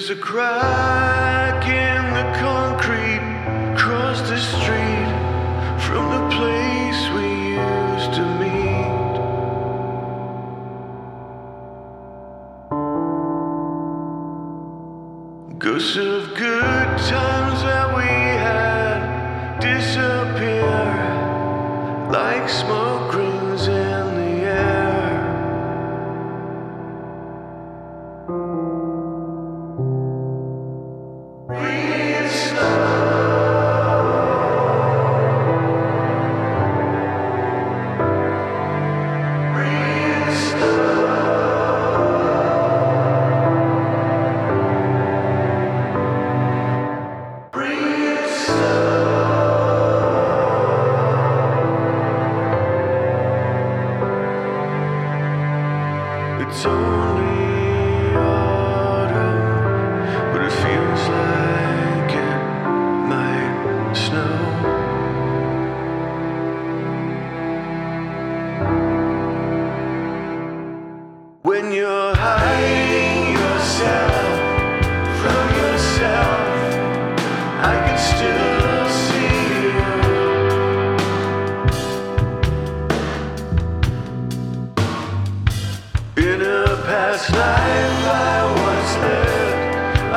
There is a crack in the concrete across the street from the place we used to meet. Ghosts of good times that we had disappear like smoke It's only past life I once lived,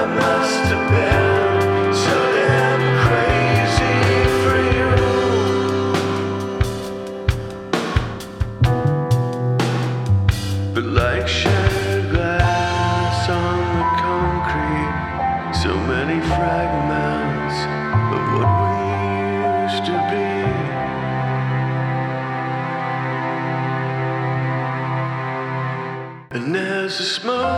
I must have been so damn crazy for you. But like shattered glass on the concrete, so many fragments of what we used to be. As smoke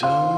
So